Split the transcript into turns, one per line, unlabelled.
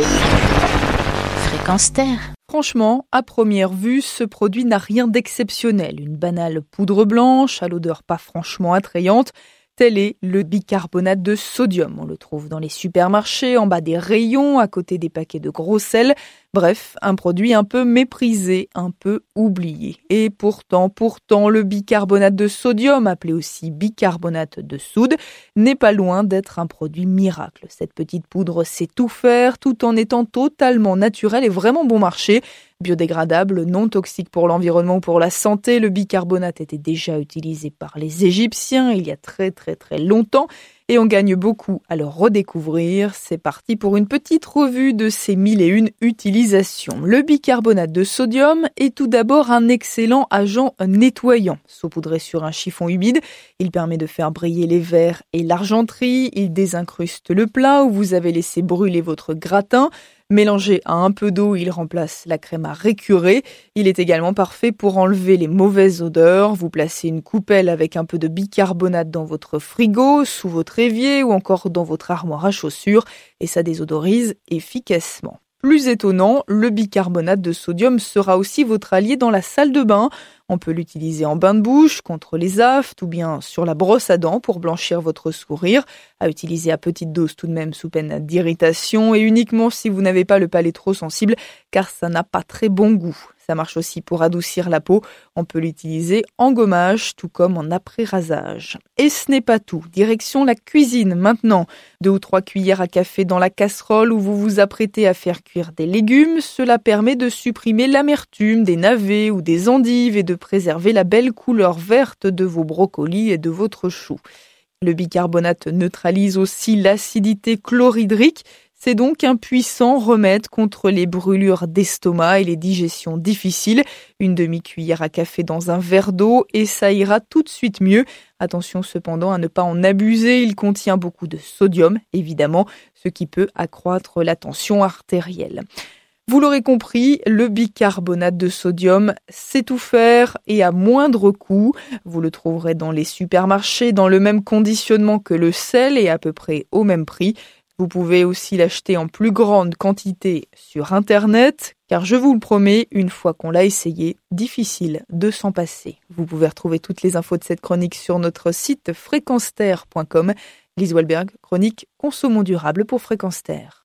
Fréquence Terre.
Franchement, à première vue, ce produit n'a rien d'exceptionnel. Une banale poudre blanche, à l'odeur pas franchement attrayante, Tel est le bicarbonate de sodium. On le trouve dans les supermarchés, en bas des rayons, à côté des paquets de gros sel. Bref, un produit un peu méprisé, un peu oublié. Et pourtant, pourtant, le bicarbonate de sodium, appelé aussi bicarbonate de soude, n'est pas loin d'être un produit miracle. Cette petite poudre sait tout faire, tout en étant totalement naturel et vraiment bon marché. Biodégradable, non toxique pour l'environnement ou pour la santé, le bicarbonate était déjà utilisé par les Égyptiens il y a très très très longtemps et on gagne beaucoup à le redécouvrir. C'est parti pour une petite revue de ces mille et une utilisations. Le bicarbonate de sodium est tout d'abord un excellent agent nettoyant. Saupoudré sur un chiffon humide, il permet de faire briller les verres et l'argenterie, il désincruste le plat où vous avez laissé brûler votre gratin. Mélangé à un peu d'eau, il remplace la crème à récurer. Il est également parfait pour enlever les mauvaises odeurs. Vous placez une coupelle avec un peu de bicarbonate dans votre frigo, sous votre évier ou encore dans votre armoire à chaussures et ça désodorise efficacement. Plus étonnant, le bicarbonate de sodium sera aussi votre allié dans la salle de bain. On peut l'utiliser en bain de bouche, contre les aftes ou bien sur la brosse à dents pour blanchir votre sourire. À utiliser à petite dose tout de même sous peine d'irritation et uniquement si vous n'avez pas le palais trop sensible car ça n'a pas très bon goût. Ça marche aussi pour adoucir la peau. On peut l'utiliser en gommage, tout comme en après-rasage. Et ce n'est pas tout. Direction la cuisine maintenant. Deux ou trois cuillères à café dans la casserole où vous vous apprêtez à faire cuire des légumes. Cela permet de supprimer l'amertume des navets ou des endives et de préserver la belle couleur verte de vos brocolis et de votre chou. Le bicarbonate neutralise aussi l'acidité chlorhydrique c'est donc un puissant remède contre les brûlures d'estomac et les digestions difficiles. Une demi-cuillère à café dans un verre d'eau et ça ira tout de suite mieux. Attention cependant à ne pas en abuser, il contient beaucoup de sodium, évidemment, ce qui peut accroître la tension artérielle. Vous l'aurez compris, le bicarbonate de sodium, c'est tout faire et à moindre coût. Vous le trouverez dans les supermarchés dans le même conditionnement que le sel et à peu près au même prix. Vous pouvez aussi l'acheter en plus grande quantité sur Internet, car je vous le promets, une fois qu'on l'a essayé, difficile de s'en passer. Vous pouvez retrouver toutes les infos de cette chronique sur notre site fréquenceterre.com. Lise Walberg, chronique Consommons durable pour Fréquence Terre.